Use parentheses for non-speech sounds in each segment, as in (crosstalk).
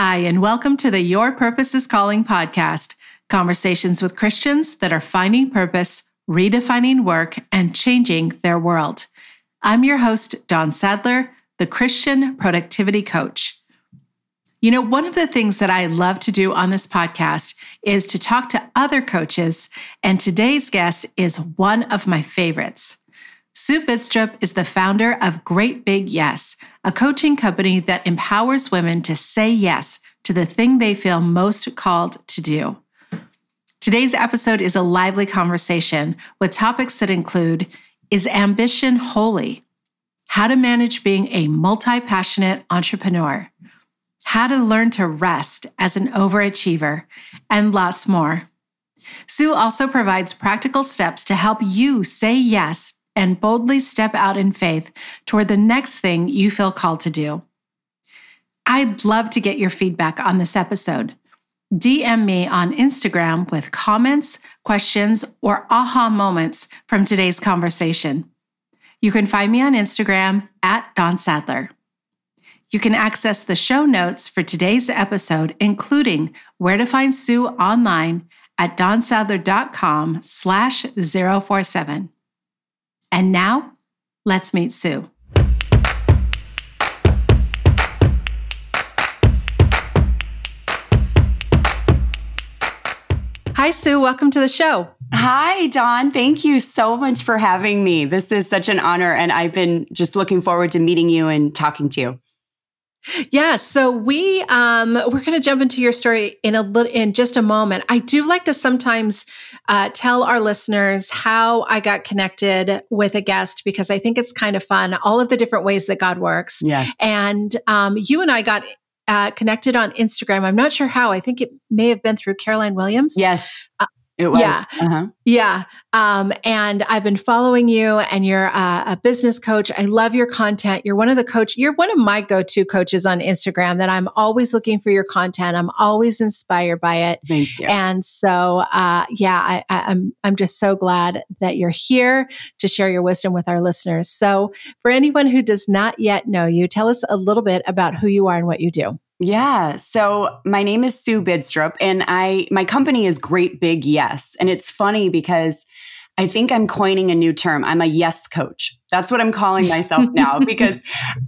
Hi, and welcome to the Your Purpose is Calling podcast conversations with Christians that are finding purpose, redefining work, and changing their world. I'm your host, Dawn Sadler, the Christian Productivity Coach. You know, one of the things that I love to do on this podcast is to talk to other coaches, and today's guest is one of my favorites. Sue Bidstrup is the founder of Great Big Yes, a coaching company that empowers women to say yes to the thing they feel most called to do. Today's episode is a lively conversation with topics that include Is ambition holy? How to manage being a multi passionate entrepreneur, how to learn to rest as an overachiever, and lots more. Sue also provides practical steps to help you say yes and boldly step out in faith toward the next thing you feel called to do. I'd love to get your feedback on this episode. DM me on Instagram with comments, questions, or aha moments from today's conversation. You can find me on Instagram at Dawn Sadler. You can access the show notes for today's episode, including where to find Sue online at dawnsadler.com slash 047. And now, let's meet Sue. Hi, Sue. Welcome to the show. Hi, Dawn. Thank you so much for having me. This is such an honor, and I've been just looking forward to meeting you and talking to you. Yeah, so we um, we're going to jump into your story in a little in just a moment. I do like to sometimes uh, tell our listeners how I got connected with a guest because I think it's kind of fun. All of the different ways that God works. Yeah, and um, you and I got uh, connected on Instagram. I'm not sure how. I think it may have been through Caroline Williams. Yes. Uh, it was. Yeah. Uh-huh. Yeah. Um, and I've been following you and you're uh, a business coach. I love your content. You're one of the coach, you're one of my go-to coaches on Instagram that I'm always looking for your content. I'm always inspired by it. Thank you. And so, uh, yeah, I, I, I'm, I'm just so glad that you're here to share your wisdom with our listeners. So for anyone who does not yet know you, tell us a little bit about who you are and what you do. Yeah. So my name is Sue Bidstrup and I my company is Great Big Yes. And it's funny because I think I'm coining a new term. I'm a yes coach. That's what I'm calling myself (laughs) now because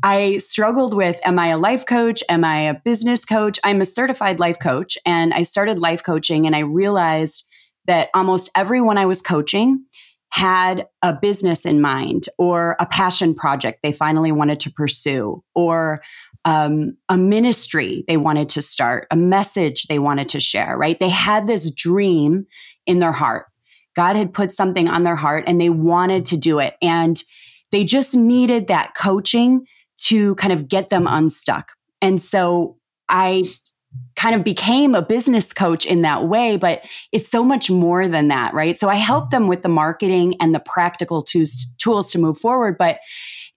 I struggled with am I a life coach? Am I a business coach? I'm a certified life coach and I started life coaching and I realized that almost everyone I was coaching had a business in mind or a passion project they finally wanted to pursue or um, a ministry they wanted to start, a message they wanted to share, right? They had this dream in their heart. God had put something on their heart and they wanted to do it. And they just needed that coaching to kind of get them unstuck. And so I kind of became a business coach in that way, but it's so much more than that, right? So I help them with the marketing and the practical tools, tools to move forward, but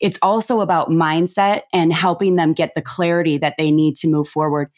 it's also about mindset and helping them get the clarity that they need to move forward.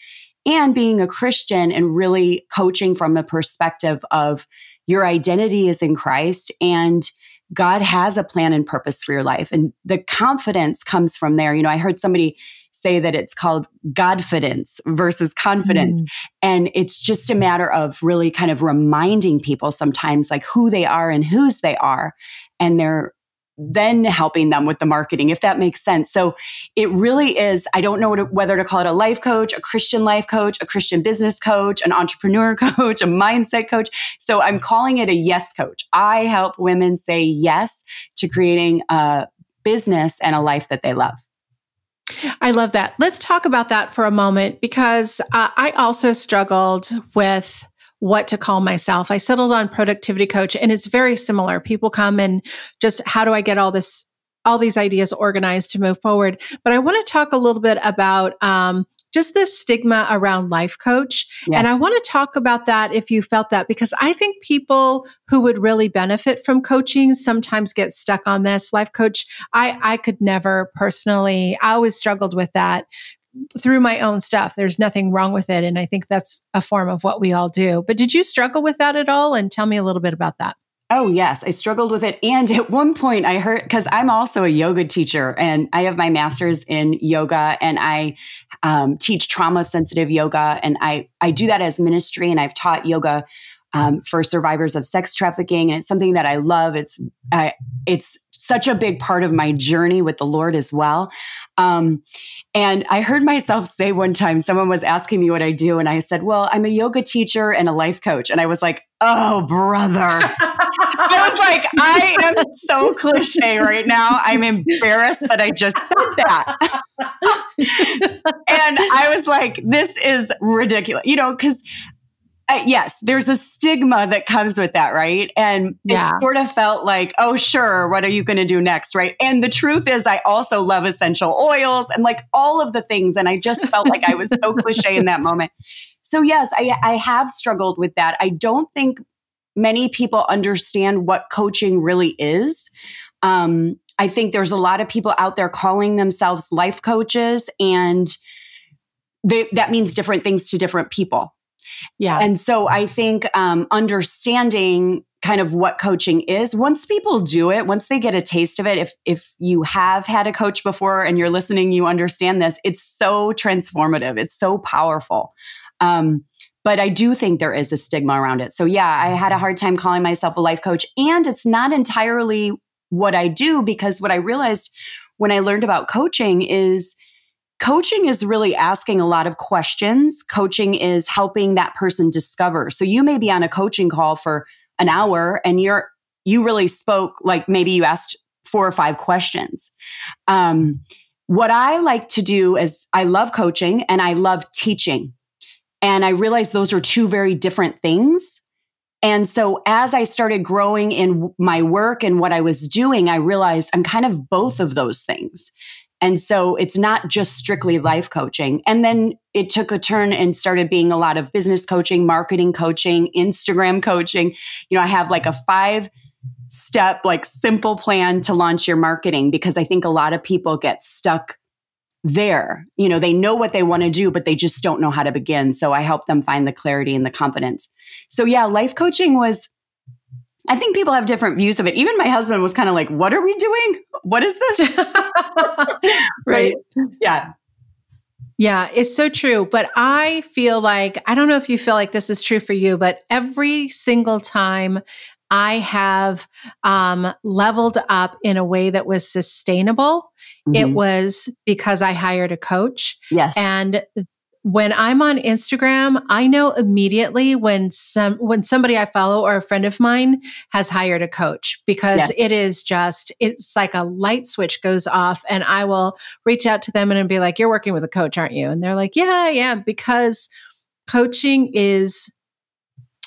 And being a Christian and really coaching from a perspective of your identity is in Christ and God has a plan and purpose for your life. And the confidence comes from there. You know, I heard somebody say that it's called Godfidence versus confidence. Mm. And it's just a matter of really kind of reminding people sometimes like who they are and whose they are. And they're then helping them with the marketing, if that makes sense. So it really is, I don't know whether to call it a life coach, a Christian life coach, a Christian business coach, an entrepreneur (laughs) coach, a mindset coach. So I'm calling it a yes coach. I help women say yes to creating a business and a life that they love. I love that. Let's talk about that for a moment because uh, I also struggled with what to call myself. I settled on productivity coach and it's very similar. People come and just how do I get all this all these ideas organized to move forward. But I want to talk a little bit about um, just this stigma around life coach. Yeah. And I want to talk about that if you felt that, because I think people who would really benefit from coaching sometimes get stuck on this life coach. I, I could never personally, I always struggled with that through my own stuff. There's nothing wrong with it. And I think that's a form of what we all do. But did you struggle with that at all? And tell me a little bit about that. Oh, yes. I struggled with it. And at one point, I heard because I'm also a yoga teacher and I have my master's in yoga and I um, teach trauma sensitive yoga. And I, I do that as ministry and I've taught yoga um, for survivors of sex trafficking. And it's something that I love. It's, uh, it's such a big part of my journey with the Lord as well. Um, and I heard myself (laughs) say one time, someone was asking me what I do. And I said, well, I'm a yoga teacher and a life coach. And I was like, oh, brother. (laughs) I was like, I am so cliche right now. I'm embarrassed that I just said that. (laughs) and I was like, this is ridiculous, you know, because uh, yes, there's a stigma that comes with that, right? And yeah. it sort of felt like, oh, sure, what are you going to do next, right? And the truth is, I also love essential oils and like all of the things. And I just (laughs) felt like I was so cliche in that moment. So, yes, I, I have struggled with that. I don't think many people understand what coaching really is. Um, I think there's a lot of people out there calling themselves life coaches, and they, that means different things to different people yeah. And so I think um, understanding kind of what coaching is once people do it once they get a taste of it if if you have had a coach before and you're listening you understand this it's so transformative. It's so powerful. Um, but i do think there is a stigma around it. So yeah i had a hard time calling myself a life coach and it's not entirely what i do because what i realized when i learned about coaching is coaching is really asking a lot of questions. Coaching is helping that person discover. So you may be on a coaching call for an hour and you're you really spoke like maybe you asked four or five questions. Um, what I like to do is I love coaching and I love teaching. And I realized those are two very different things. And so as I started growing in my work and what I was doing, I realized I'm kind of both of those things. And so it's not just strictly life coaching. And then it took a turn and started being a lot of business coaching, marketing coaching, Instagram coaching. You know, I have like a five step, like simple plan to launch your marketing because I think a lot of people get stuck there. You know, they know what they want to do, but they just don't know how to begin. So I help them find the clarity and the confidence. So yeah, life coaching was I think people have different views of it. Even my husband was kind of like, What are we doing? What is this? (laughs) right. Yeah. Yeah, it's so true. But I feel like, I don't know if you feel like this is true for you, but every single time I have um, leveled up in a way that was sustainable, mm-hmm. it was because I hired a coach. Yes. And when I'm on Instagram, I know immediately when some when somebody I follow or a friend of mine has hired a coach because yeah. it is just it's like a light switch goes off and I will reach out to them and be like, "You're working with a coach, aren't you?" And they're like, "Yeah, I am," because coaching is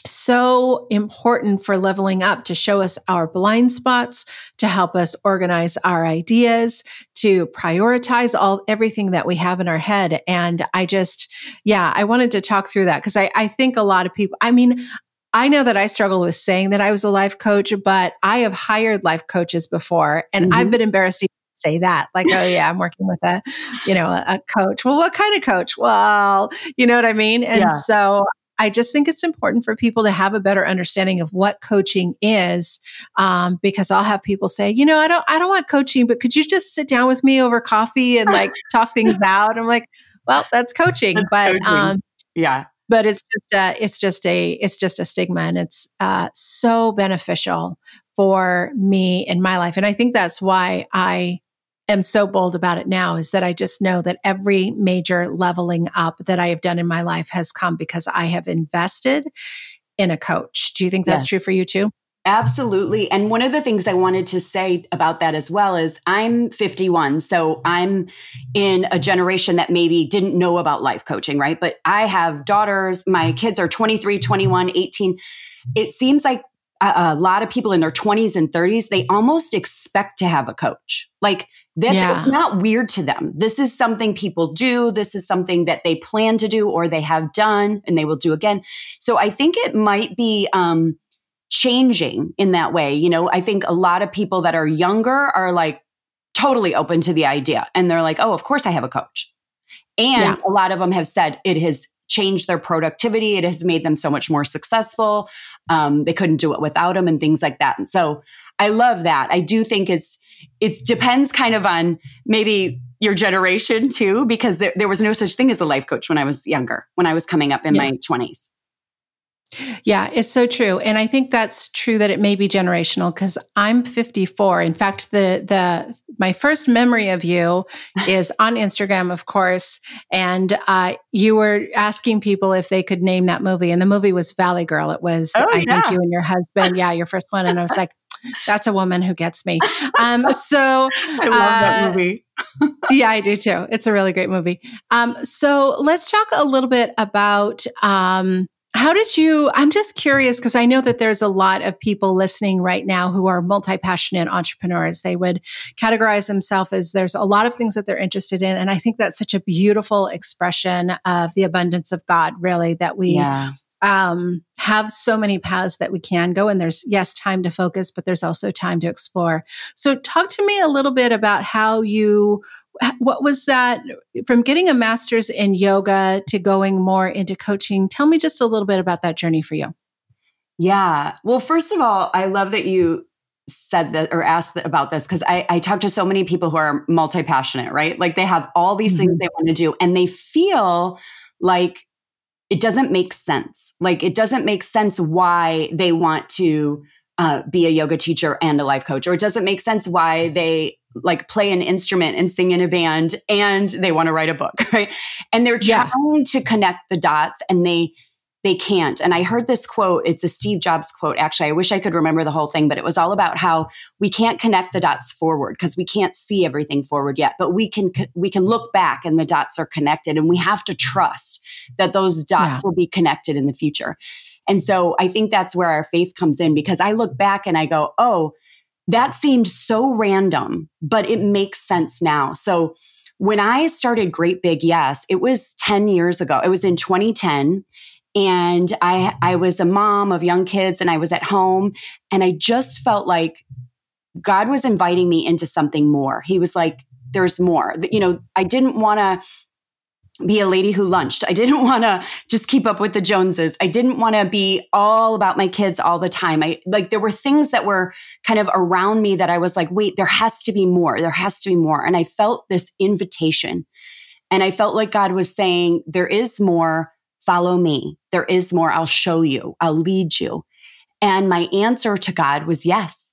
so important for leveling up to show us our blind spots, to help us organize our ideas, to prioritize all everything that we have in our head. And I just, yeah, I wanted to talk through that because I, I think a lot of people, I mean, I know that I struggled with saying that I was a life coach, but I have hired life coaches before and mm-hmm. I've been embarrassed to say that like oh yeah i'm working with a you know a, coach well what kind of coach well you know what i mean and yeah. so I just think it's important for people to have a better understanding of what coaching is, um, because I'll have people say, you know, I don't, I don't want coaching, but could you just sit down with me over coffee and like (laughs) talk things out? I'm like, well, that's coaching, that's but coaching. Um, yeah, but it's just a, it's just a, it's just a stigma, and it's uh, so beneficial for me in my life, and I think that's why I am so bold about it now is that I just know that every major leveling up that I have done in my life has come because I have invested in a coach. Do you think that's yes. true for you too? Absolutely. And one of the things I wanted to say about that as well is I'm 51. So I'm in a generation that maybe didn't know about life coaching, right? But I have daughters. My kids are 23, 21, 18. It seems like a, a lot of people in their 20s and 30s, they almost expect to have a coach. Like that's yeah. not weird to them. This is something people do. This is something that they plan to do or they have done and they will do again. So I think it might be um, changing in that way. You know, I think a lot of people that are younger are like totally open to the idea and they're like, oh, of course I have a coach. And yeah. a lot of them have said it has changed their productivity. It has made them so much more successful. Um, they couldn't do it without them and things like that. And so I love that. I do think it's, it depends kind of on maybe your generation too, because there, there was no such thing as a life coach when I was younger, when I was coming up in yeah. my 20s. Yeah, it's so true. And I think that's true that it may be generational because I'm 54. In fact, the the my first memory of you (laughs) is on Instagram, of course. And uh, you were asking people if they could name that movie. And the movie was Valley Girl. It was, oh, I yeah. think you and your husband, yeah, your first one. And I was (laughs) like, that's a woman who gets me. Um, so (laughs) I love uh, that movie. (laughs) yeah, I do too. It's a really great movie. Um, so let's talk a little bit about um, how did you? I'm just curious because I know that there's a lot of people listening right now who are multi passionate entrepreneurs. They would categorize themselves as there's a lot of things that they're interested in. And I think that's such a beautiful expression of the abundance of God, really, that we yeah um, have so many paths that we can go. And there's, yes, time to focus, but there's also time to explore. So, talk to me a little bit about how you, what was that from getting a master's in yoga to going more into coaching? Tell me just a little bit about that journey for you. Yeah. Well, first of all, I love that you said that or asked about this because I, I talk to so many people who are multi passionate, right? Like they have all these mm-hmm. things they want to do and they feel like it doesn't make sense. Like it doesn't make sense why they want to uh, be a yoga teacher and a life coach, or it doesn't make sense why they like play an instrument and sing in a band and they want to write a book, (laughs) right? And they're yeah. trying to connect the dots and they they can't. And I heard this quote, it's a Steve Jobs quote. Actually, I wish I could remember the whole thing, but it was all about how we can't connect the dots forward because we can't see everything forward yet, but we can we can look back and the dots are connected and we have to trust that those dots yeah. will be connected in the future. And so I think that's where our faith comes in because I look back and I go, "Oh, that seemed so random, but it makes sense now." So when I started Great Big Yes, it was 10 years ago. It was in 2010 and I I was a mom of young kids and I was at home and I just felt like God was inviting me into something more. He was like there's more. You know, I didn't want to be a lady who lunched. I didn't (laughs) want to just keep up with the Joneses. I didn't want to be all about my kids all the time. I like there were things that were kind of around me that I was like, wait, there has to be more. There has to be more. And I felt this invitation. And I felt like God was saying, there is more follow me. There is more. I'll show you. I'll lead you. And my answer to God was yes.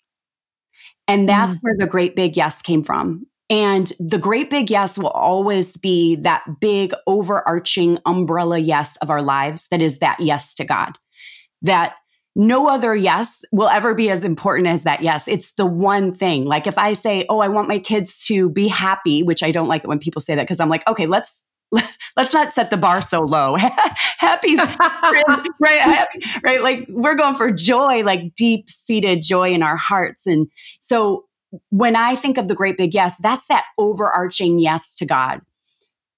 And that's mm. where the great big yes came from. And the great big yes will always be that big overarching umbrella yes of our lives that is that yes to God. That no other yes will ever be as important as that yes. It's the one thing. Like if I say, Oh, I want my kids to be happy, which I don't like it when people say that because I'm like, okay, let's (laughs) let's not set the bar so low. (laughs) Happy's (laughs) right, happy, right? Like we're going for joy, like deep seated joy in our hearts. And so when I think of the great big yes, that's that overarching yes to God.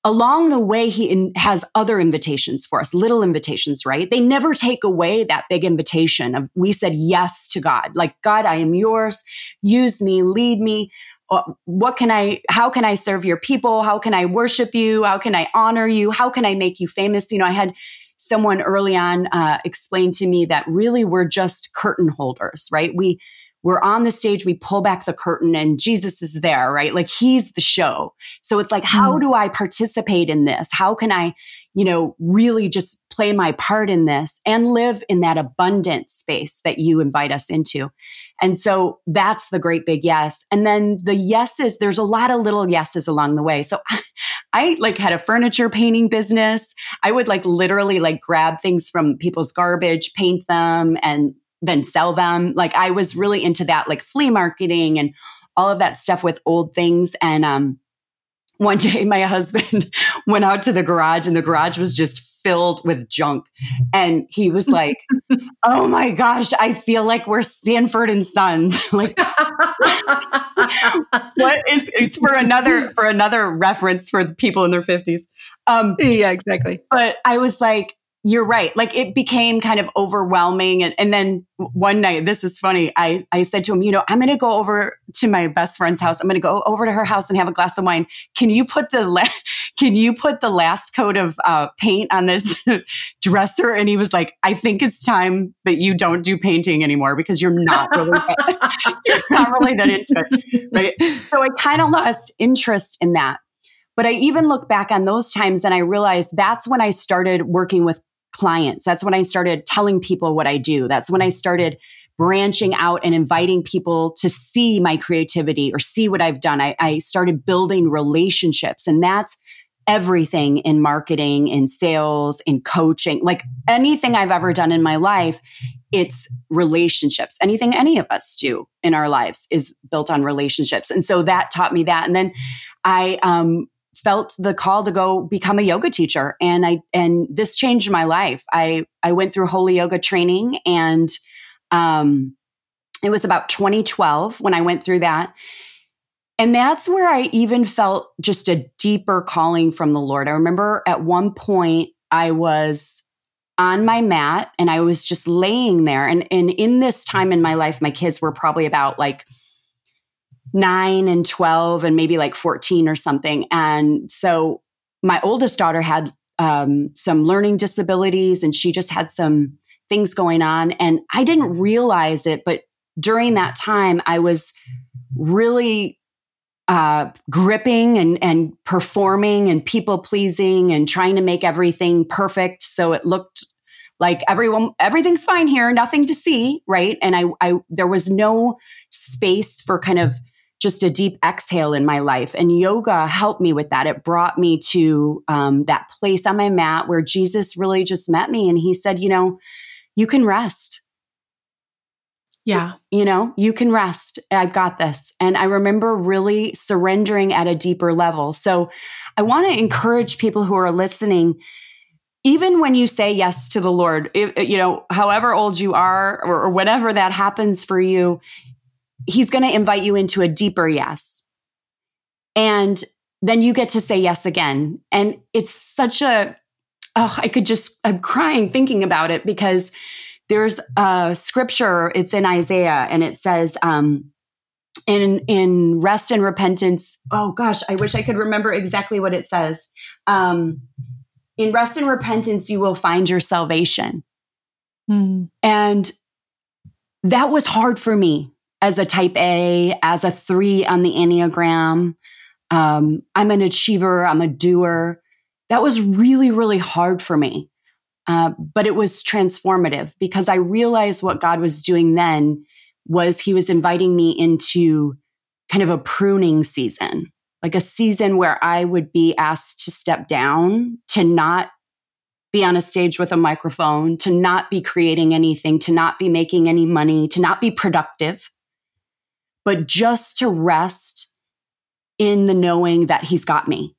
Along the way, he in, has other invitations for us, little invitations, right? They never take away that big invitation of we said yes to God. Like, God, I am yours. Use me, lead me. Uh, what can I, how can I serve your people? How can I worship you? How can I honor you? How can I make you famous? You know, I had someone early on uh, explain to me that really we're just curtain holders, right? We, we're on the stage, we pull back the curtain and Jesus is there, right? Like he's the show. So it's like, how do I participate in this? How can I, you know, really just play my part in this and live in that abundant space that you invite us into? And so that's the great big yes. And then the yeses, there's a lot of little yeses along the way. So I, (laughs) I like had a furniture painting business. I would like literally like grab things from people's garbage, paint them and then sell them. Like I was really into that, like flea marketing and all of that stuff with old things. And um, one day my husband (laughs) went out to the garage and the garage was just filled with junk. And he was like, (laughs) Oh my gosh, I feel like we're Sanford and Sons. (laughs) like what is, is for another for another reference for people in their 50s. Um, yeah, exactly. But I was like, you're right. Like it became kind of overwhelming. And, and then one night, this is funny. I, I said to him, you know, I'm going to go over to my best friend's house. I'm going to go over to her house and have a glass of wine. Can you put the, la- (laughs) can you put the last coat of uh, paint on this (laughs) dresser? And he was like, I think it's time that you don't do painting anymore because you're not (laughs) really, you're not really that into it. Right. So I kind of lost interest in that. But I even look back on those times and I realized that's when I started working with clients. That's when I started telling people what I do. That's when I started branching out and inviting people to see my creativity or see what I've done. I, I started building relationships, and that's everything in marketing, in sales, in coaching, like anything I've ever done in my life, it's relationships. Anything any of us do in our lives is built on relationships. And so that taught me that. And then I um, felt the call to go become a yoga teacher. And i and this changed my life. I i went through holy yoga training and um it was about 2012 when i went through that. And that's where i even felt just a deeper calling from the lord. I remember at one point i was on my mat and i was just laying there. And and in this time in my life my kids were probably about like nine and 12 and maybe like 14 or something. And so my oldest daughter had um, some learning disabilities and she just had some things going on. And I didn't realize it, but during that time, I was really uh, gripping and, and performing and people pleasing and trying to make everything perfect. So it looked like everyone, everything's fine here, nothing to see. Right. And I, I, there was no space for kind of just a deep exhale in my life. And yoga helped me with that. It brought me to um, that place on my mat where Jesus really just met me. And he said, you know, you can rest. Yeah. You know, you can rest. I've got this. And I remember really surrendering at a deeper level. So I want to encourage people who are listening even when you say yes to the Lord, you know, however old you are or, or whatever that happens for you, he's going to invite you into a deeper yes. And then you get to say yes again. And it's such a, oh, I could just, I'm crying thinking about it because there's a scripture, it's in Isaiah, and it says, um, in in rest and repentance. Oh gosh, I wish I could remember exactly what it says. Um, in rest and repentance, you will find your salvation. Mm. And that was hard for me as a type A, as a three on the Enneagram. Um, I'm an achiever, I'm a doer. That was really, really hard for me. Uh, but it was transformative because I realized what God was doing then was He was inviting me into kind of a pruning season, like a season where I would be asked to step down, to not be on a stage with a microphone, to not be creating anything, to not be making any money, to not be productive but just to rest in the knowing that he's got me.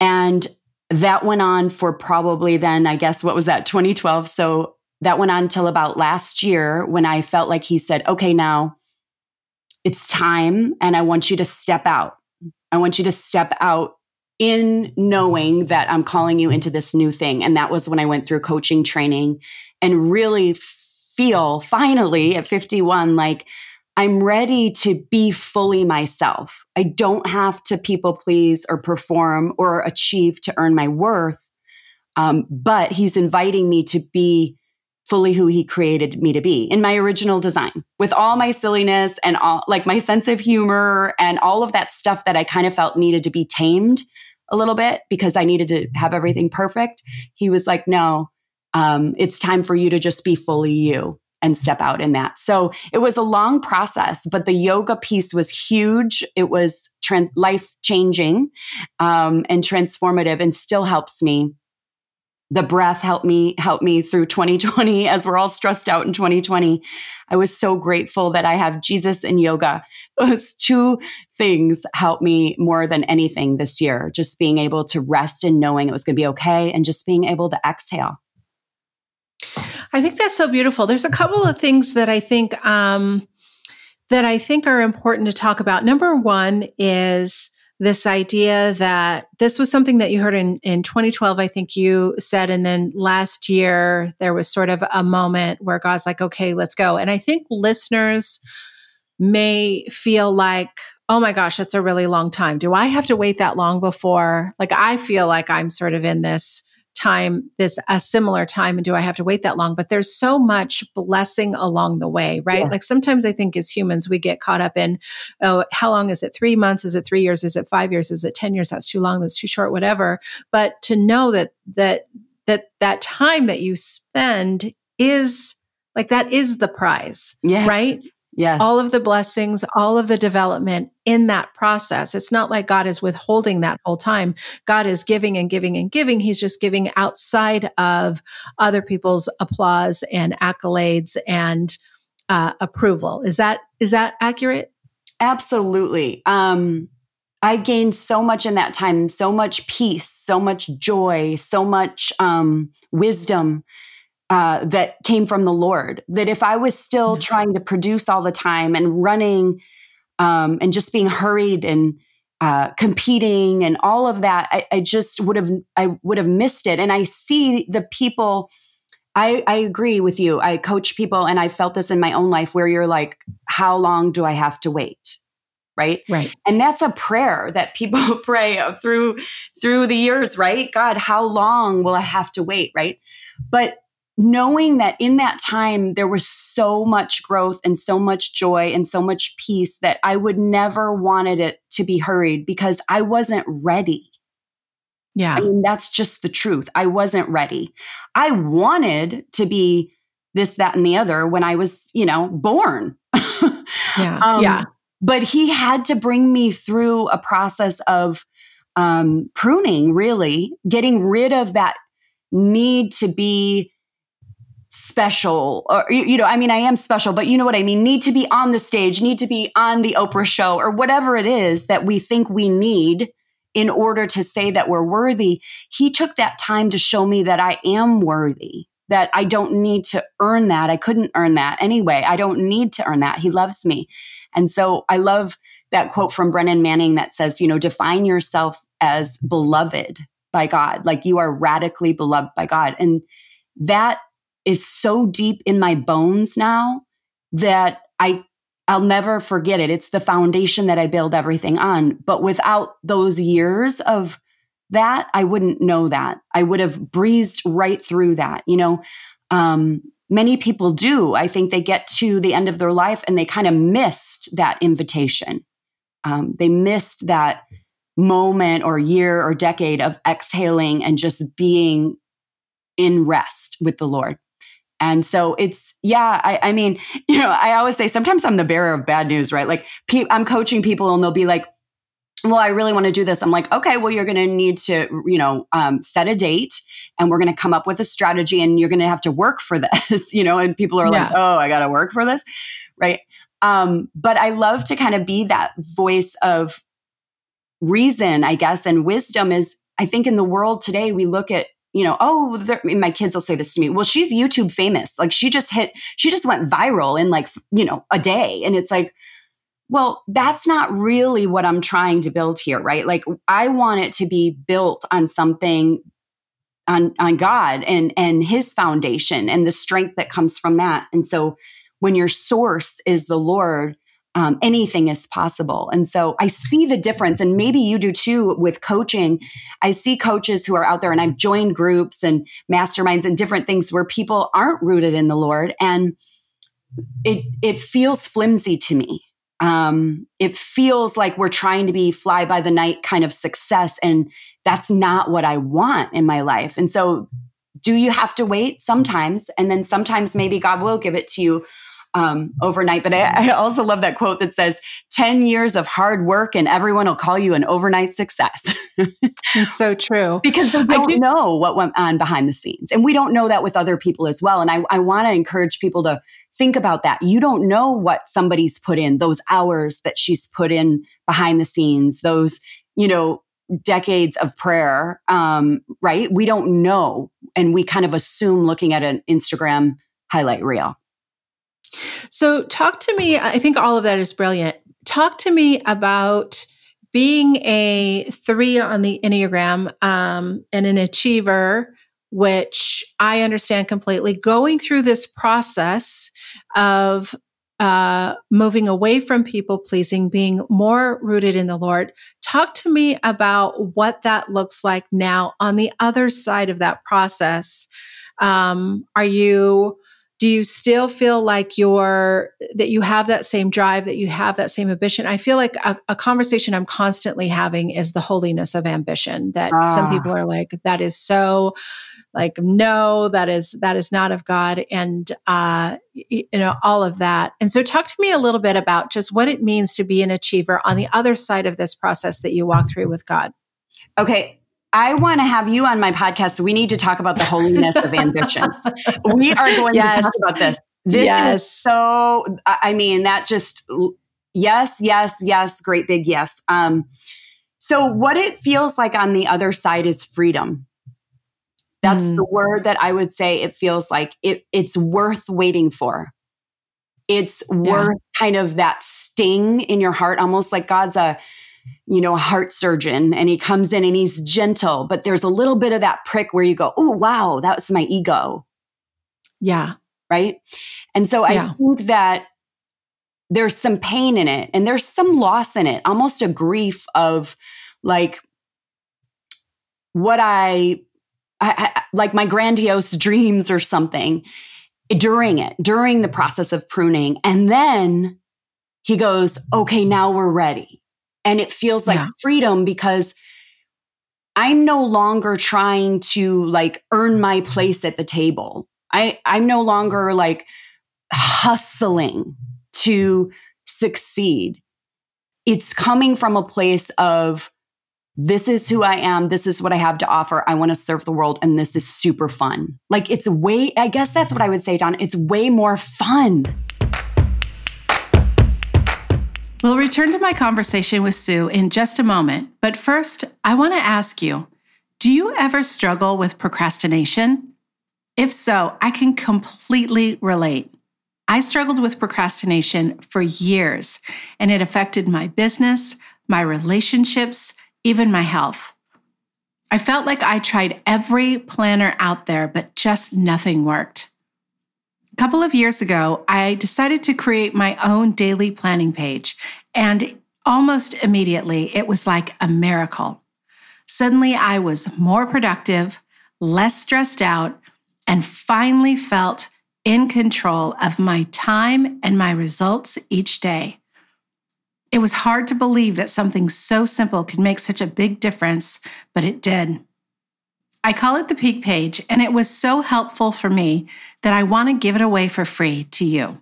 And that went on for probably then, I guess, what was that, 2012? So that went on till about last year when I felt like he said, okay, now it's time and I want you to step out. I want you to step out in knowing that I'm calling you into this new thing. And that was when I went through coaching training and really feel finally at 51 like I'm ready to be fully myself. I don't have to people please or perform or achieve to earn my worth. Um, but he's inviting me to be fully who he created me to be in my original design with all my silliness and all like my sense of humor and all of that stuff that I kind of felt needed to be tamed a little bit because I needed to have everything perfect. He was like, no, um, it's time for you to just be fully you and step out in that. So it was a long process, but the yoga piece was huge. It was trans- life changing um, and transformative, and still helps me. The breath helped me help me through 2020 (laughs) as we're all stressed out in 2020. I was so grateful that I have Jesus and yoga. (laughs) Those two things helped me more than anything this year. Just being able to rest and knowing it was going to be okay, and just being able to exhale. I think that's so beautiful. There's a couple of things that I think um, that I think are important to talk about. Number one is this idea that this was something that you heard in, in 2012, I think you said. And then last year, there was sort of a moment where God's like, okay, let's go. And I think listeners may feel like, oh my gosh, that's a really long time. Do I have to wait that long before? Like, I feel like I'm sort of in this time, this a similar time, and do I have to wait that long? But there's so much blessing along the way, right? Yeah. Like sometimes I think as humans, we get caught up in, oh, how long is it? Three months? Is it three years? Is it five years? Is it 10 years? That's too long. That's too short, whatever. But to know that, that, that, that time that you spend is like that is the prize, yes. right? Yes. All of the blessings, all of the development in that process. It's not like God is withholding that whole time. God is giving and giving and giving. He's just giving outside of other people's applause and accolades and uh, approval. Is that is that accurate? Absolutely. Um, I gained so much in that time, so much peace, so much joy, so much um, wisdom uh, that came from the Lord. That if I was still mm-hmm. trying to produce all the time and running um, and just being hurried and uh, competing and all of that, I, I just would have I would have missed it. And I see the people. I, I agree with you. I coach people, and I felt this in my own life where you're like, how long do I have to wait? right right and that's a prayer that people (laughs) pray through through the years right god how long will i have to wait right but knowing that in that time there was so much growth and so much joy and so much peace that I would never wanted it to be hurried because I wasn't ready. Yeah. I mean, that's just the truth. I wasn't ready. I wanted to be this, that, and the other when I was, you know, born. (laughs) yeah. Um, yeah. But he had to bring me through a process of um, pruning, really, getting rid of that need to be special or you know i mean i am special but you know what i mean? Need to be on the stage need to be on the oprah show or whatever it is that we think we need in order to say that we're worthy. He took that time to show me that i am worthy that i don't need to earn that. I couldn't earn that anyway. I don't need to earn that. He loves me. And so i love that quote from brennan manning that says you know define yourself as beloved by god. Like you are radically beloved by god. And that is so deep in my bones now that I I'll never forget it. It's the foundation that I build everything on. But without those years of that, I wouldn't know that. I would have breezed right through that. You know, um, many people do. I think they get to the end of their life and they kind of missed that invitation. Um, they missed that moment or year or decade of exhaling and just being in rest with the Lord. And so it's, yeah, I, I, mean, (laughs) you know, I always say sometimes I'm the bearer of bad news, right? Like pe- I'm coaching people and they'll be like, well, I really want to do this. I'm like, okay, well, you're going to need to, you know, um, set a date and we're going to come up with a strategy and you're going to have to work for (laughs) this, you know, and people are yeah. like, oh, I got to work for this. Right. Um, but I love to kind of be that voice of reason, I guess, and wisdom is, I think in the world today, we look at you know, oh, my kids will say this to me. Well, she's YouTube famous. Like she just hit, she just went viral in like, you know, a day. And it's like, well, that's not really what I'm trying to build here, right? Like I want it to be built on something on on God and and his foundation and the strength that comes from that. And so when your source is the Lord, um, anything is possible. And so I see the difference, and maybe you do too with coaching. I see coaches who are out there, and I've joined groups and masterminds and different things where people aren't rooted in the Lord, and it it feels flimsy to me. Um, it feels like we're trying to be fly by the night kind of success, and that's not what I want in my life. And so, do you have to wait sometimes, and then sometimes maybe God will give it to you um, overnight. But I, I, also love that quote that says 10 years of hard work and everyone will call you an overnight success. (laughs) it's so true. because they don't do- know what went on behind the scenes. And we don't know that with other people as well. And I, I want to encourage people to think about that. You don't know what somebody's put in, those hours that she's put in behind the scenes, those, you know, decades of prayer, um, right? We don't know. And we kind of assume looking at an Instagram highlight reel. So, talk to me. I think all of that is brilliant. Talk to me about being a three on the Enneagram um, and an achiever, which I understand completely, going through this process of uh, moving away from people pleasing, being more rooted in the Lord. Talk to me about what that looks like now on the other side of that process. Um, are you do you still feel like you're that you have that same drive that you have that same ambition? I feel like a, a conversation i'm constantly having is the holiness of ambition that ah. some people are like that is so like no that is that is not of god and uh you know all of that. And so talk to me a little bit about just what it means to be an achiever on the other side of this process that you walk through with god. Okay I want to have you on my podcast. We need to talk about the holiness of ambition. We are going yes. to talk about this. This yes. is so, I mean, that just, yes, yes, yes, great big yes. Um, so, what it feels like on the other side is freedom. That's mm. the word that I would say it feels like it, it's worth waiting for. It's yeah. worth kind of that sting in your heart, almost like God's a, you know, a heart surgeon and he comes in and he's gentle, but there's a little bit of that prick where you go, oh, wow, that was my ego. Yeah. Right. And so yeah. I think that there's some pain in it and there's some loss in it, almost a grief of like what I, I, I like my grandiose dreams or something during it, during the process of pruning. And then he goes, okay, now we're ready and it feels like yeah. freedom because I'm no longer trying to like earn my place at the table. I, I'm no longer like hustling to succeed. It's coming from a place of this is who I am. This is what I have to offer. I want to serve the world. And this is super fun. Like it's way, I guess that's what I would say, Dawn. It's way more fun. We'll return to my conversation with Sue in just a moment, but first, I want to ask you do you ever struggle with procrastination? If so, I can completely relate. I struggled with procrastination for years, and it affected my business, my relationships, even my health. I felt like I tried every planner out there, but just nothing worked. A couple of years ago, I decided to create my own daily planning page, and almost immediately it was like a miracle. Suddenly, I was more productive, less stressed out, and finally felt in control of my time and my results each day. It was hard to believe that something so simple could make such a big difference, but it did. I call it the Peak page, and it was so helpful for me that I want to give it away for free to you.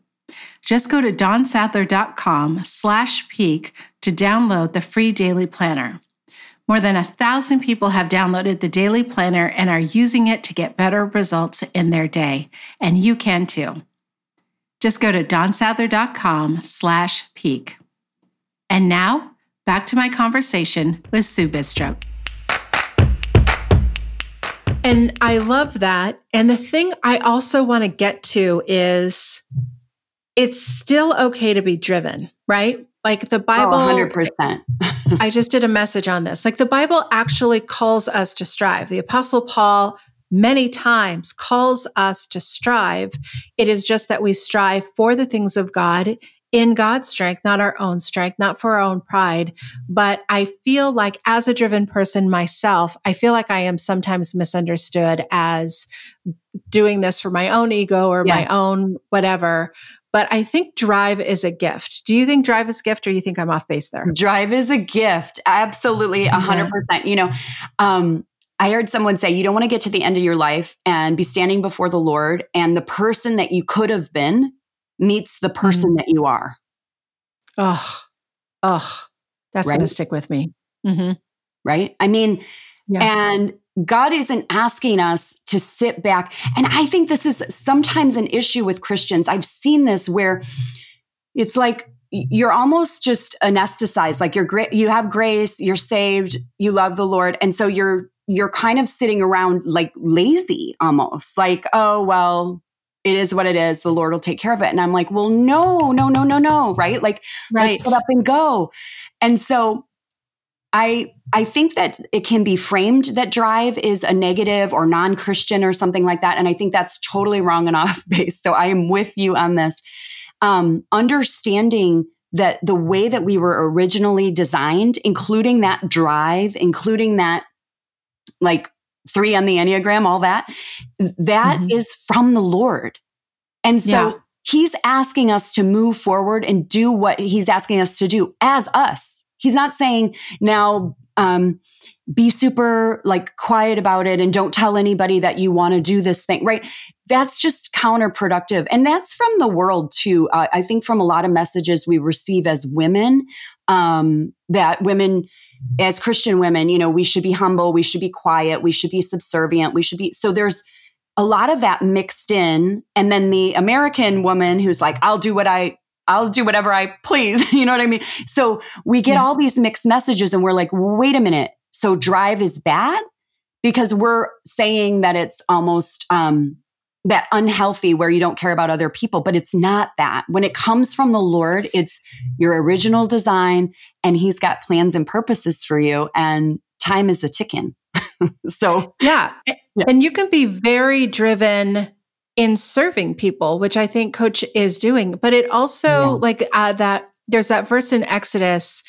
Just go to dawnsadler.com slash peak to download the free daily planner. More than a thousand people have downloaded the daily planner and are using it to get better results in their day, and you can too. Just go to dawnsadler.com slash peak. And now, back to my conversation with Sue Bidstrup. And I love that. And the thing I also want to get to is it's still okay to be driven, right? Like the oh, Bible, oh, 100%. I just did a message on this. Like the Bible actually calls us to strive. The Apostle Paul many times calls us to strive. It is just that we strive for the things of God in God's strength, not our own strength, not for our own pride. But I feel like as a driven person myself, I feel like I am sometimes misunderstood as doing this for my own ego or yeah. my own whatever. But I think drive is a gift. Do you think drive is a gift or you think I'm off base there? Drive is a gift. Absolutely. a hundred percent. You know, um, I heard someone say, you don't want to get to the end of your life and be standing before the Lord and the person that you could have been meets the person mm. that you are. Oh, oh, that's right? going to stick with me. Mm-hmm. Right. I mean, yeah. and God isn't asking us to sit back. And I think this is sometimes an issue with Christians. I've seen this where it's like you're almost just anesthetized like you're great you have grace you're saved you love the lord and so you're you're kind of sitting around like lazy almost like oh well it is what it is. The Lord will take care of it. And I'm like, well, no, no, no, no, no. Right. Like, right. get up and go. And so I I think that it can be framed that drive is a negative or non-Christian or something like that, and I think that's totally wrong and (laughs) off base. So I am with you on this. Um, understanding that the way that we were originally designed, including that drive, including that like three on the Enneagram, all that, that mm-hmm. is from the Lord. And so yeah. he's asking us to move forward and do what he's asking us to do as us. He's not saying now, um, be super like quiet about it and don't tell anybody that you want to do this thing, right? That's just counterproductive. And that's from the world too. Uh, I think from a lot of messages we receive as women, um, that women, as Christian women, you know, we should be humble, we should be quiet, we should be subservient, we should be. So there's a lot of that mixed in. And then the American woman who's like, I'll do what I, I'll do whatever I please. (laughs) you know what I mean? So we get yeah. all these mixed messages and we're like, wait a minute. So drive is bad because we're saying that it's almost, um, that unhealthy where you don't care about other people, but it's not that. When it comes from the Lord, it's your original design and He's got plans and purposes for you, and time is a ticking. (laughs) so, yeah. yeah. And you can be very driven in serving people, which I think Coach is doing, but it also, yeah. like uh, that, there's that verse in Exodus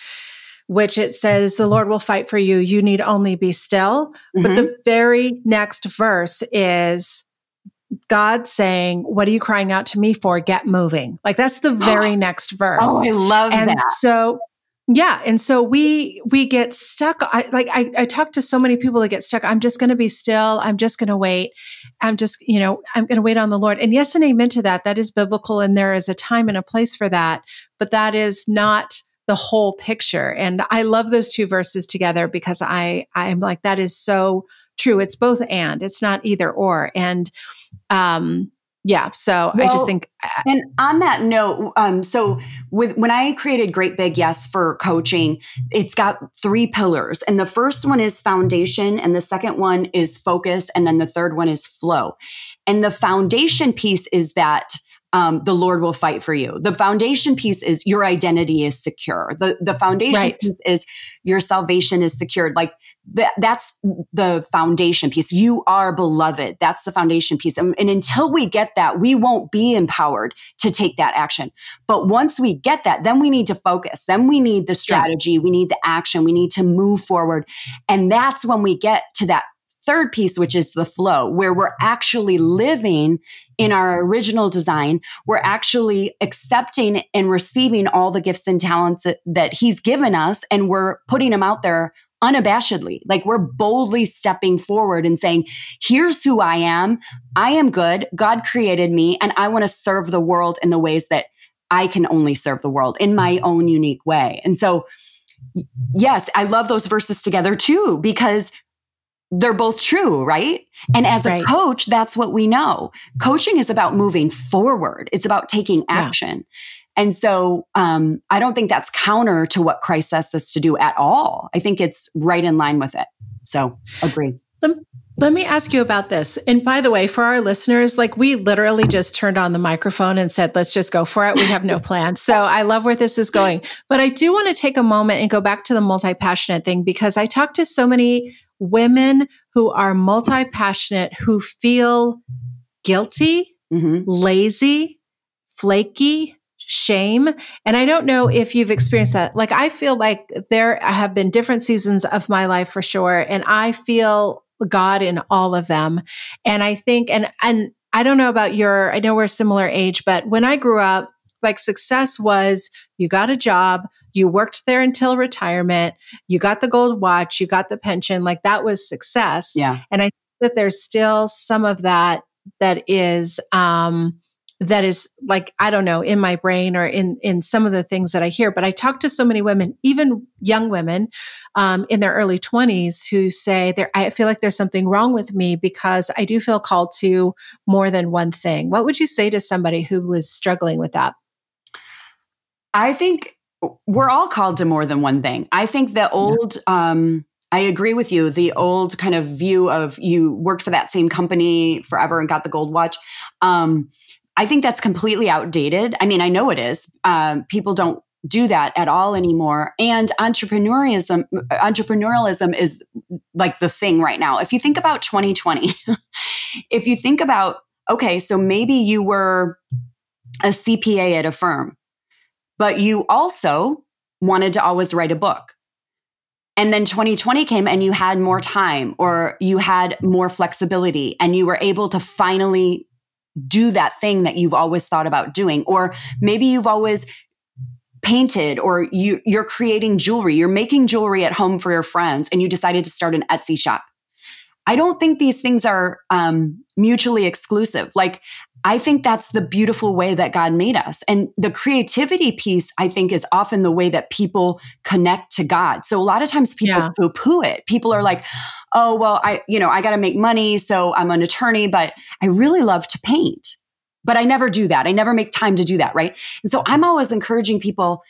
which it says the Lord will fight for you. You need only be still. Mm-hmm. But the very next verse is God saying, What are you crying out to me for? Get moving. Like that's the (gasps) very next verse. Oh, I love that. and that. So yeah. And so we we get stuck. I like I, I talk to so many people that get stuck. I'm just gonna be still. I'm just gonna wait. I'm just, you know, I'm gonna wait on the Lord. And yes and amen to that. That is biblical and there is a time and a place for that. But that is not the whole picture. And I love those two verses together because I I'm like, that is so true. It's both and it's not either or. And um, yeah, so well, I just think. Uh, and on that note, um, so with when I created Great Big Yes for coaching, it's got three pillars, and the first one is foundation, and the second one is focus, and then the third one is flow. And the foundation piece is that um, the Lord will fight for you. The foundation piece is your identity is secure. The the foundation right. piece is your salvation is secured. Like that that's the foundation piece. You are beloved. That's the foundation piece. And, and until we get that, we won't be empowered to take that action. But once we get that, then we need to focus. Then we need the strategy. Yeah. We need the action. We need to move forward. And that's when we get to that third piece, which is the flow, where we're actually living in our original design. We're actually accepting and receiving all the gifts and talents that, He's given us, and we're putting them out there unabashedly. Like we're boldly stepping forward and saying, here's who I am. I am good. God created me, and I want to serve the world in the ways that I can only serve the world in my own unique way. And so, yes, I love those verses together too, because they're both true, right? And as a coach, that's what we know. Coaching is about moving forward. It's about taking action. Yeah. And so um, I don't think that's counter to what Christ asks us to do at all. I think it's right in line with it. So agree. Let, let me ask you about this. And by the way, for our listeners, like we literally just turned on the microphone and said, let's just go for it. We have no (laughs) plan. So I love where this is going. But I do want to take a moment and go back to the multi passionate thing because I talk to so many women who are multi passionate who feel guilty, mm-hmm. lazy, flaky, shame. And I don't know if you've experienced that. Like, I feel like there have been different seasons of my life for sure. And I feel God in all of them. And I think, and, and, I don't know about your, I know we're similar age, but when I grew up, like success was you got a job, you worked there until retirement, you got the gold watch, you got the pension, like that was success. Yeah. And I think that there's still some of that that is um that is like i don't know in my brain or in in some of the things that i hear but i talk to so many women even young women um, in their early 20s who say there i feel like there's something wrong with me because i do feel called to more than one thing what would you say to somebody who was struggling with that I think we're all called to more than one thing. I think the old, yeah. um, I agree with you. The old kind of view of you worked for that same company forever and got the gold watch. Um, I think that's completely outdated. I mean, I know it is. Um, people don't do that at all anymore. And entrepreneurialism, entrepreneurialism is like the thing right now. If you think about 2020, (laughs) if you think about, okay, so maybe you were a CPA at a firm, but you also wanted to always write a book. And then 2020 came and you had more time or you had more flexibility and you were able to finally do that thing that you've always thought about doing. Or maybe you've always painted or you, you're creating jewelry, you're making jewelry at home for your friends and you decided to start an Etsy shop. I don't think these things are um, mutually exclusive. Like, I think that's the beautiful way that God made us. And the creativity piece, I think, is often the way that people connect to God. So a lot of times people yeah. poo poo it. People are like, oh, well, I, you know, I got to make money. So I'm an attorney, but I really love to paint. But I never do that. I never make time to do that. Right. And so I'm always encouraging people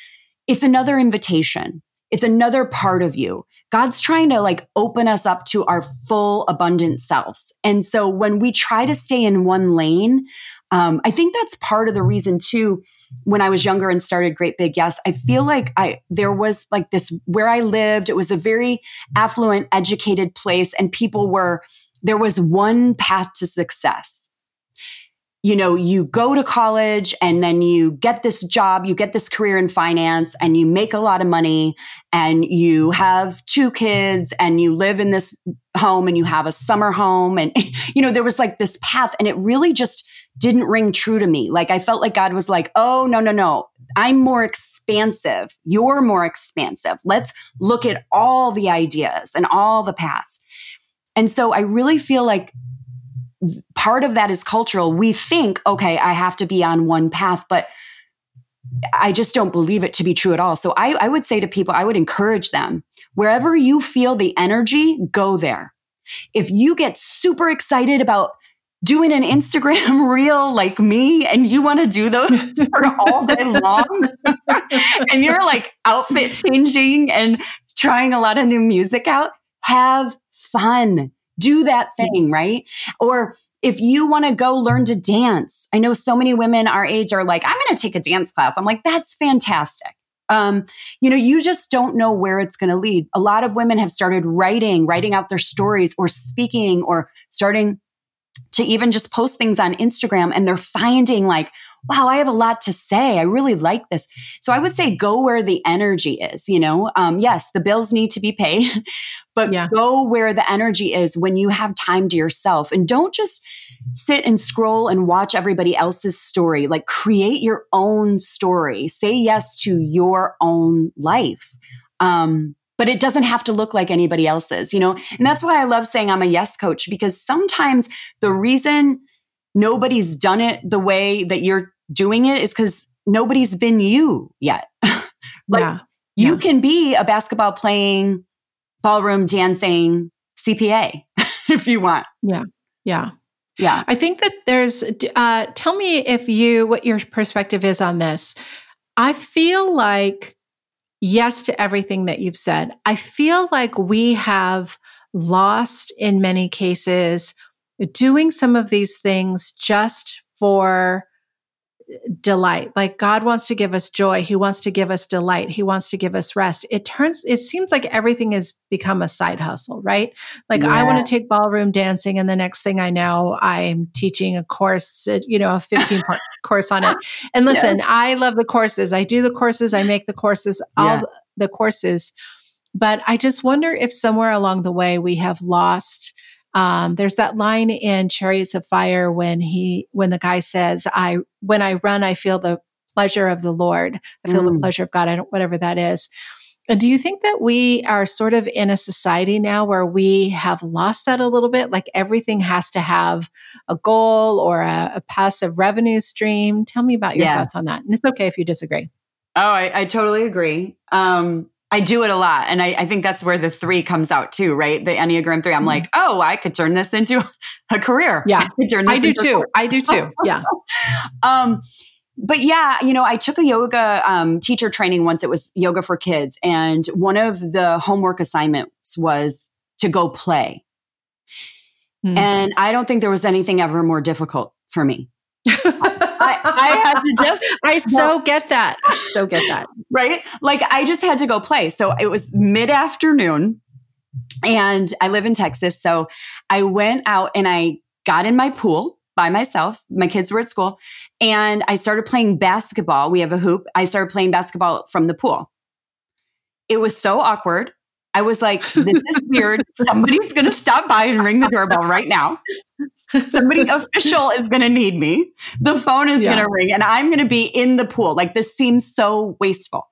it's another invitation. It's another part of you. God's trying to like open us up to our full abundant selves. And so when we try to stay in one lane, um, I think that's part of the reason too. When I was younger and started Great Big Yes, I feel like I there was like this where I lived. It was a very affluent, educated place, and people were there was one path to success you know, you go to college and then you get this job, you get this career in finance and you make a lot of money and you have two kids and you live in this home and you have a summer home. And, (laughs) you know, there was like this path and it really just didn't ring true to me. Like I felt like God was like, oh, no, no, no. I'm more expansive. You're more expansive. Let's look at all the ideas and all the paths. And so I really feel like part of that is cultural. We think, okay, I have to be on one path, but I just don't believe it to be true at all. So I, I would say to people, I would encourage them wherever you feel the energy, go there. If you get super excited about doing an Instagram (laughs) reel like me and you want to do those (laughs) for all day long (laughs) and you're like outfit changing and trying a lot of new music out, have fun do that thing, right? Or if you want to go learn to dance, I know so many women our age are like, I'm going to take a dance class. I'm like, that's fantastic. Um, you know, you just don't know where it's going to lead. A lot of women have started writing, writing out their stories or speaking or starting to even just post things on Instagram and they're finding like, wow, I have a lot to say. I really like this. So I would say go where the energy is, you know? Um, yes, the bills need to be paid, (laughs) but yeah. go where the energy is when you have time to yourself. And don't just sit and scroll and watch everybody else's story. Like create your own story. Say yes to your own life. Um, but it doesn't have to look like anybody else's, you know? And that's why I love saying I'm a yes coach because sometimes the reason nobody's done it the way that you're doing it is because nobody's been you yet. (laughs) like yeah. you yeah. can be a basketball playing, ballroom dancing CPA (laughs) if you want. Yeah. Yeah. Yeah. I think that there's, uh, tell me if you, what your perspective is on this. I feel like yes to everything that you've said. I feel like we have lost in many cases doing some of these things just for delight. Like God wants to give us joy. He wants to give us delight. He wants to give us rest. It turns, it seems like everything has become a side hustle, right? Like yeah. I want to take ballroom dancing. And the next thing I know, I'm teaching a course, uh, you know, a 15 part (laughs) course on it. And listen, yeah. I love the courses. I do the courses. I make the courses, all yeah. the courses. But I just wonder if somewhere along the way we have lost um, there's that line in Chariots of Fire when he when the guy says, "I when I run, I feel the pleasure of the Lord. I feel mm. the pleasure of God. I don't, whatever that is." And do you think that we are sort of in a society now where we have lost that a little bit? Like everything has to have a goal or a, a passive revenue stream. Tell me about your yeah. thoughts on that. And it's okay if you disagree. Oh, I, I totally agree. Um, I do it a lot. And I, I, think that's where the three comes out too, right? The Enneagram three. I'm mm-hmm. like, oh, I could turn this into (laughs) a career. Yeah. I, I do too. I do too. Yeah. (laughs) um, but yeah, you know, I took a yoga um, teacher training once. It was yoga for kids. And one of the homework assignments was to go play. Mm-hmm. And I don't think there was anything ever more difficult for me. (laughs) I, had to just. (laughs) I so get that. I so get that. Right? Like I just had to go play. So it was mid afternoon and I live in Texas. So I went out and I got in my pool by myself. My kids were at school and I started playing basketball. We have a hoop. I started playing basketball from the pool. It was so awkward. I was like, this is (laughs) weird. Somebody's going to stop by and ring the doorbell right now. Somebody (laughs) official is going to need me. The phone is yeah. going to ring and I'm going to be in the pool. Like, this seems so wasteful.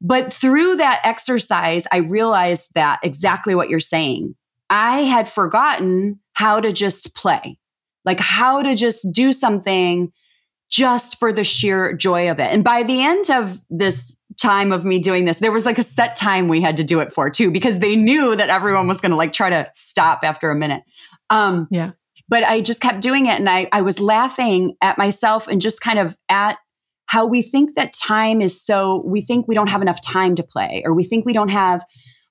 But through that exercise, I realized that exactly what you're saying. I had forgotten how to just play, like how to just do something just for the sheer joy of it. And by the end of this time of me doing this, there was like a set time we had to do it for too, because they knew that everyone was going to like try to stop after a minute. Um, yeah. But I just kept doing it and I, I was laughing at myself and just kind of at how we think that time is so, we think we don't have enough time to play or we think we don't have,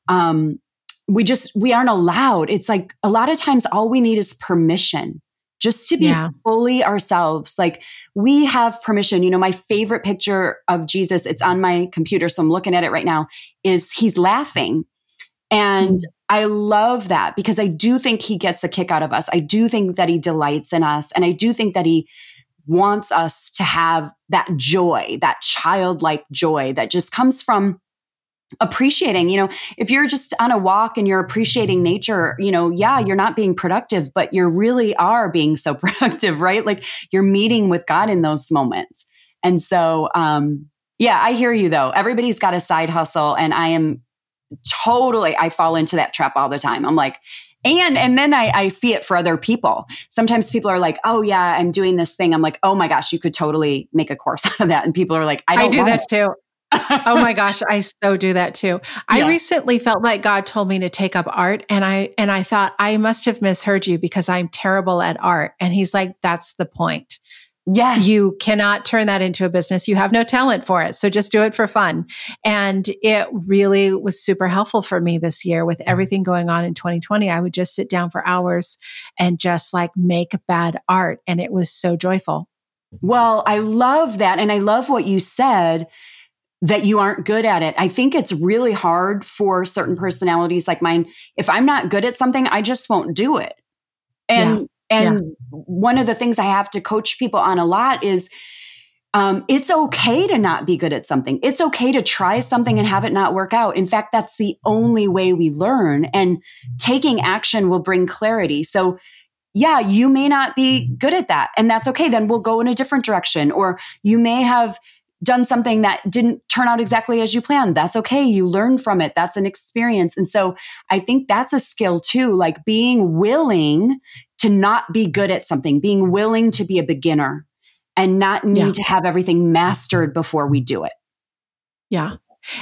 um, we just, we aren't allowed. It's like a lot of times all we need is permission just to be yeah. fully ourselves. Like we have permission. You know, my favorite picture of Jesus, it's on my computer, so I'm looking at it right now, is he's laughing. And mm. I love that because I do think he gets a kick out of us. I do think that he delights in us. And I do think that he wants us to have that joy, that childlike joy that just comes from appreciating you know if you're just on a walk and you're appreciating nature you know yeah you're not being productive but you really are being so (laughs) productive right? Like you're meeting with god in those moments. And so um yeah i hear you though. Everybody's got a side hustle and i am totally i fall into that trap all the time. I'm like and and then I, I see it for other people. Sometimes people are like oh yeah i'm doing this thing. I'm like oh my gosh you could totally make a course (laughs) out of that. And people are like i, I do that it. too oh my (laughs) gosh, I so do that too. I yeah. recently felt like God told me to take up art and I and I thought I must have misheard you because I'm terrible at art and he's like that's the point. Yes. You cannot turn that into a business. You have no talent for it. So just do it for fun. And it really was super helpful for me this year with mm-hmm. everything going on in 2020. I would just sit down for hours and just like make bad art. And it was so joyful. Well, I love that. And I love what you said that you aren't good at it. I think it's really hard for certain personalities like mine. If I'm not good at something, I just won't do it. And yeah. and yeah. one of the things I have to coach people on a lot is um, it's okay to not be good at something. It's okay to try something and have it not work out. In fact, that's the only way we learn. And taking action will bring clarity. So yeah, you may not be good at that. And that's okay. Then we'll go in a different direction. Or you may have done something that didn't turn out exactly as you planned. That's okay. You learn from it. That's an experience. And so I think that's a skill too, like being willing to not be good at something, being willing to be a beginner and not need yeah. to have everything mastered before we do it. Yeah.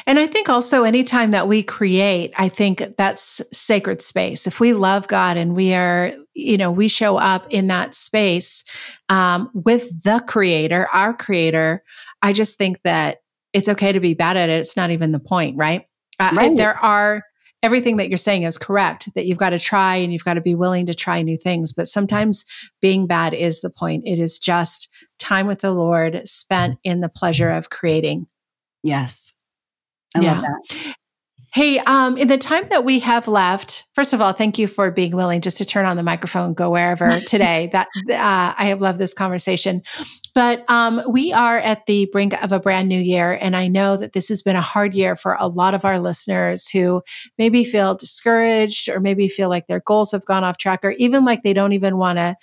And I think also anytime that we create, I think that's sacred space. If we love God and we are, you know, we show up in that space um, with the creator, our creator, I just think that it's okay to be bad at it. It's not even the point, right? Uh, right. there are everything that you're saying is correct that you've got to try and you've got to be willing to try new things. But sometimes being bad is the point. It is just time with the Lord spent in the pleasure of creating. Yes. I yeah. love that. Hey, um, in the time that we have left, first of all, thank you for being willing just to turn on the microphone, go wherever (laughs) today. That uh, I have loved this conversation. But um, we are at the brink of a brand new year, and I know that this has been a hard year for a lot of our listeners who maybe feel discouraged, or maybe feel like their goals have gone off track, or even like they don't even want to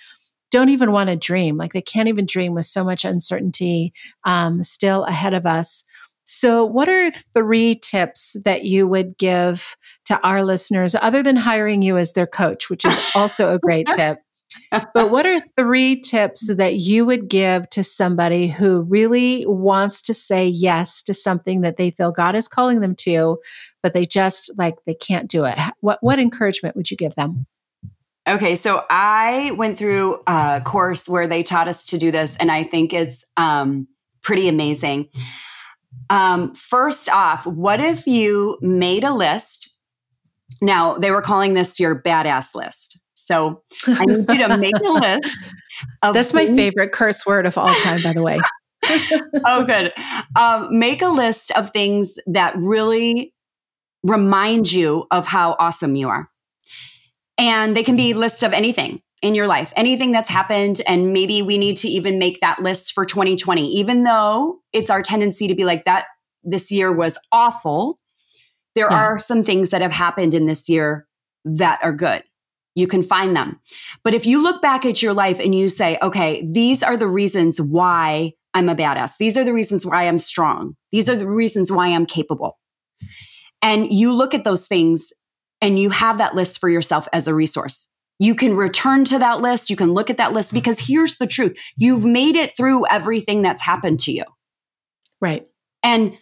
don't even want to dream like they can't even dream with so much uncertainty um, still ahead of us so, what are three tips that you would give to our listeners other than hiring you as their coach, which is also a great (laughs) tip? but what are three tips that you would give to somebody who really wants to say yes to something that they feel God is calling them to, but they just like they can't do it? What what encouragement would you give them? Okay, so I went through a course where they taught us to do this, and I think it's um, pretty amazing. Um, first off, what if you made a list? Now, they were calling this your badass list. So I need you to make a (laughs) list That's my favorite curse word of all time, by the way. (laughs) oh, good. Um, make a list of things that really remind you of how awesome you are. And they can be lists of anything in your life, anything that's happened. And maybe we need to even make that list for 2020, even though it's our tendency to be like that this year was awful. There yeah. are some things that have happened in this year that are good. You can find them. But if you look back at your life and you say, okay, these are the reasons why I'm a badass. These are the reasons why I'm strong. These are the reasons why I'm capable. And you look at those things and you have that list for yourself as a resource. You can return to that list. You can look at that list because mm-hmm. here's the truth. You've made it through everything that's happened to you. Right. And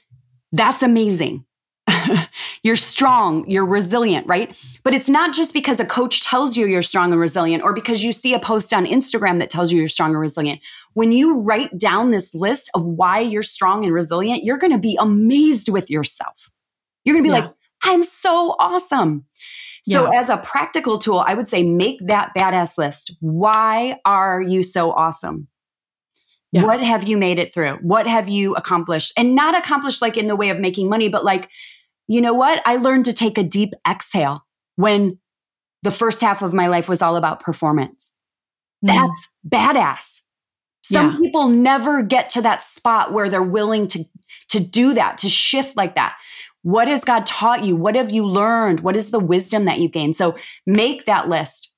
that's amazing. (laughs) you're strong, you're resilient, right? But it's not just because a coach tells you you're strong and resilient or because you see a post on Instagram that tells you you're strong and resilient. When you write down this list of why you're strong and resilient, you're going to be amazed with yourself. You're going to be yeah. like, I'm so awesome. So, yeah. as a practical tool, I would say make that badass list. Why are you so awesome? Yeah. What have you made it through? What have you accomplished? And not accomplished like in the way of making money, but like, you know what? I learned to take a deep exhale when the first half of my life was all about performance. Mm. That's badass. Some yeah. people never get to that spot where they're willing to to do that, to shift like that. What has God taught you? What have you learned? What is the wisdom that you gained? So make that list.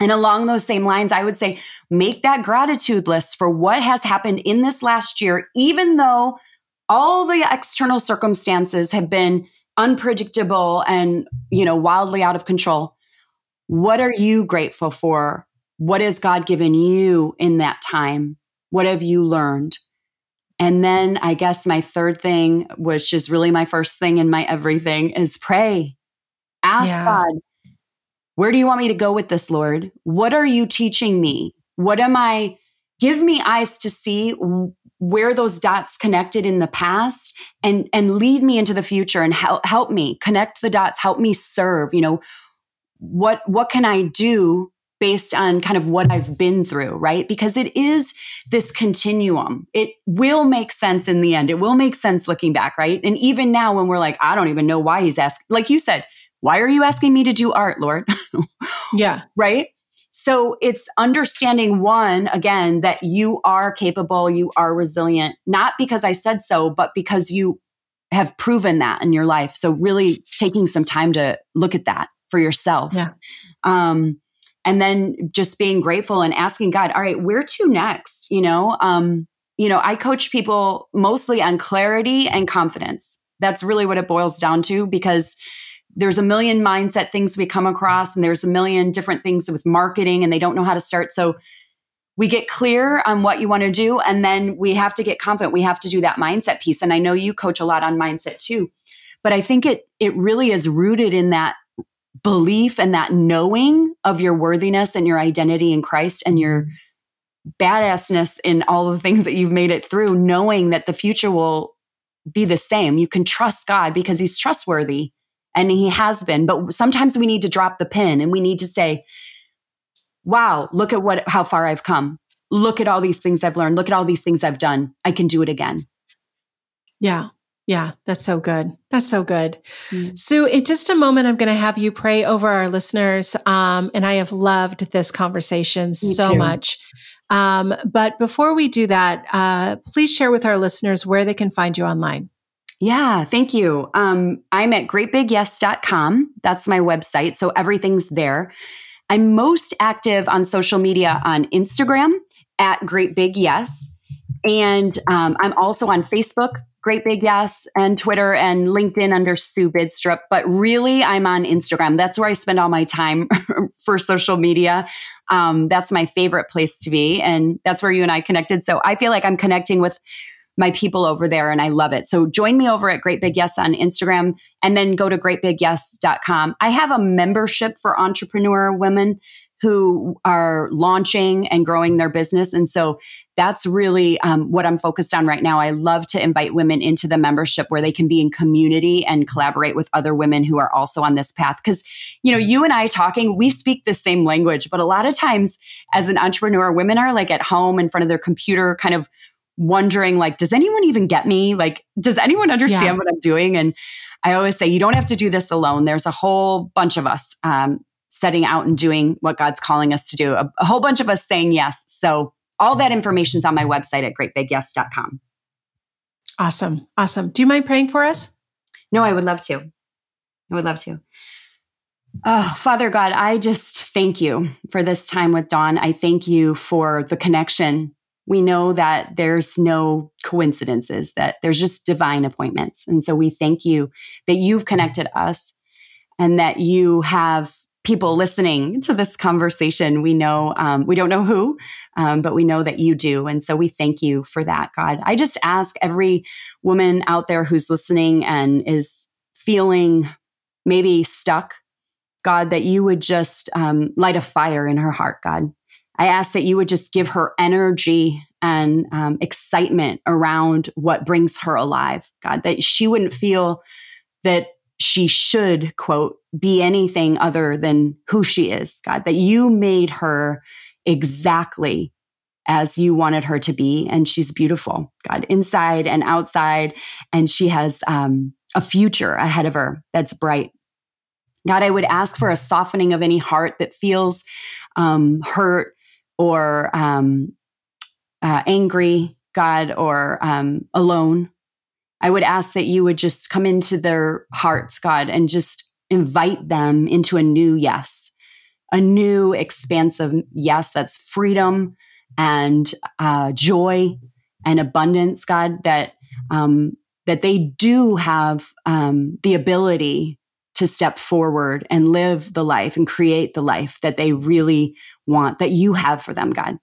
And along those same lines, I would say make that gratitude list for what has happened in this last year, even though all the external circumstances have been unpredictable and, you know, wildly out of control. What are you grateful for? What has God given you in that time? What have you learned? And then I guess my third thing, which is really my first thing in my everything, is pray. Ask yeah. God, where do you want me to go with this, Lord? What are you teaching me? What am I? Give me eyes to see where those dots connected in the past and and lead me into the future and help help me connect the dots help me serve you know what what can i do based on kind of what I've been through, right? Because it is this continuum. It will make sense in the end. It will make sense looking back, right? And even now when we're like, I don't even know why he's asking, like you said, why are you asking me to do art, Lord? (laughs) yeah. Right? So it's understanding one, again, that you are capable, you are resilient, not because I said so, but because you have proven that in your life. So really taking some time to look at that for yourself. Yeah. Um, and then just being grateful and asking God, all right, where to next? You know, um, you know, I coach people mostly on clarity and confidence. That's really what it boils down to because there's a million mindset things we come across and there's a million different things with marketing and they don't know how to start. So we get clear on what you want to do and then we have to get confident. We have to do that mindset piece. And I know you coach a lot on mindset too. But I think it it really is rooted in that belief and that knowing of your worthiness and your identity in Christ and your mm-hmm. badassness in all the things that you've made it through, knowing that the future will be the same. You can trust God because He's trustworthy and He has been. But sometimes we need to drop the pin and we need to say, wow, look at what how far I've come. Look at all these things I've learned. Look at all these things I've done. I can do it again. Yeah. Yeah, that's so good. That's so good. Mm. Sue, in just a moment, I'm going to have you pray over our listeners. Um, and I have loved this conversation Me so too. much. Um, but before we do that, uh, please share with our listeners where they can find you online. Yeah, thank you. Um, I'm at greatbigyes.com. That's my website. So everything's there. I'm most active on social media on Instagram at Great Big Yes. And um, I'm also on Facebook, Great Big Yes, and Twitter and LinkedIn under Sue Bidstrup. But really, I'm on Instagram. That's where I spend all my time (laughs) for social media. Um, that's my favorite place to be. And that's where you and I connected. So I feel like I'm connecting with my people over there and I love it. So join me over at Great Big Yes on Instagram and then go to greatbigyes.com. I have a membership for entrepreneur women who are launching and growing their business. And so that's really um, what I'm focused on right now. I love to invite women into the membership where they can be in community and collaborate with other women who are also on this path. Because, you know, you and I talking, we speak the same language, but a lot of times as an entrepreneur, women are like at home in front of their computer, kind of wondering, like, does anyone even get me? Like, does anyone understand yeah. what I'm doing? And I always say, you don't have to do this alone. There's a whole bunch of us um, setting out and doing what God's calling us to do, a, a whole bunch of us saying yes. So, all that information is on my website at greatbigyes.com. Awesome. Awesome. Do you mind praying for us? No, I would love to. I would love to. Oh, Father God, I just thank you for this time with Dawn. I thank you for the connection. We know that there's no coincidences, that there's just divine appointments. And so we thank you that you've connected us and that you have people listening to this conversation. We know, um, we don't know who, um, but we know that you do. And so we thank you for that, God. I just ask every woman out there who's listening and is feeling maybe stuck, God, that you would just um, light a fire in her heart, God. I ask that you would just give her energy and um, excitement around what brings her alive, God, that she wouldn't feel that she should, quote, be anything other than who she is, God, that you made her exactly as you wanted her to be. And she's beautiful, God, inside and outside. And she has um, a future ahead of her that's bright. God, I would ask for a softening of any heart that feels um, hurt or um, uh, angry, God, or um, alone. I would ask that you would just come into their hearts, God, and just invite them into a new yes, a new expansive yes that's freedom and uh, joy and abundance, God, that um, that they do have um, the ability to step forward and live the life and create the life that they really want, that you have for them, God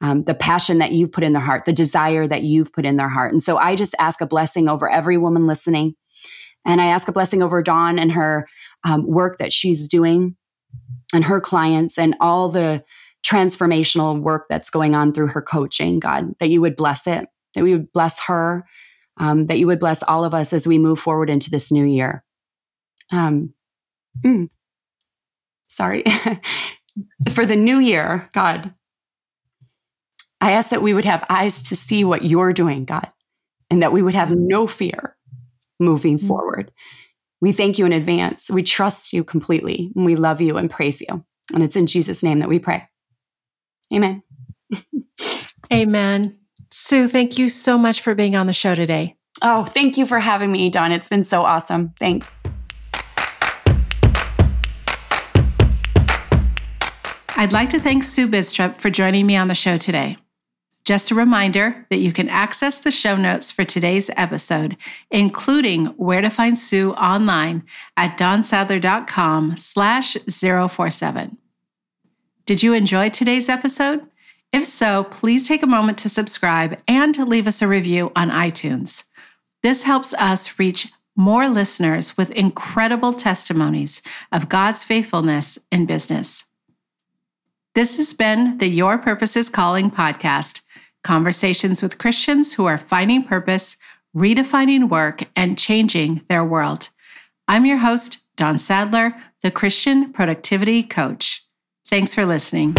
um, the passion that you've put in their heart, the desire that you've put in their heart. And so I just ask a blessing over every woman listening. And I ask a blessing over Dawn and her um, work that she's doing and her clients and all the transformational work that's going on through her coaching, God, that you would bless it, that we would bless her, um, that you would bless all of us as we move forward into this new year. Um, mm, sorry. (laughs) For the new year, God, I ask that we would have eyes to see what you're doing, God, and that we would have no fear moving mm-hmm. forward. We thank you in advance. We trust you completely, and we love you and praise you. And it's in Jesus' name that we pray. Amen. (laughs) Amen. Sue, thank you so much for being on the show today. Oh, thank you for having me, Dawn. It's been so awesome. Thanks. I'd like to thank Sue Bidstrup for joining me on the show today. Just a reminder that you can access the show notes for today's episode, including where to find Sue online at dawnsadler.com slash 047. Did you enjoy today's episode? If so, please take a moment to subscribe and leave us a review on iTunes. This helps us reach more listeners with incredible testimonies of God's faithfulness in business. This has been the Your Purpose is Calling podcast conversations with Christians who are finding purpose, redefining work, and changing their world. I'm your host, Dawn Sadler, the Christian Productivity Coach. Thanks for listening.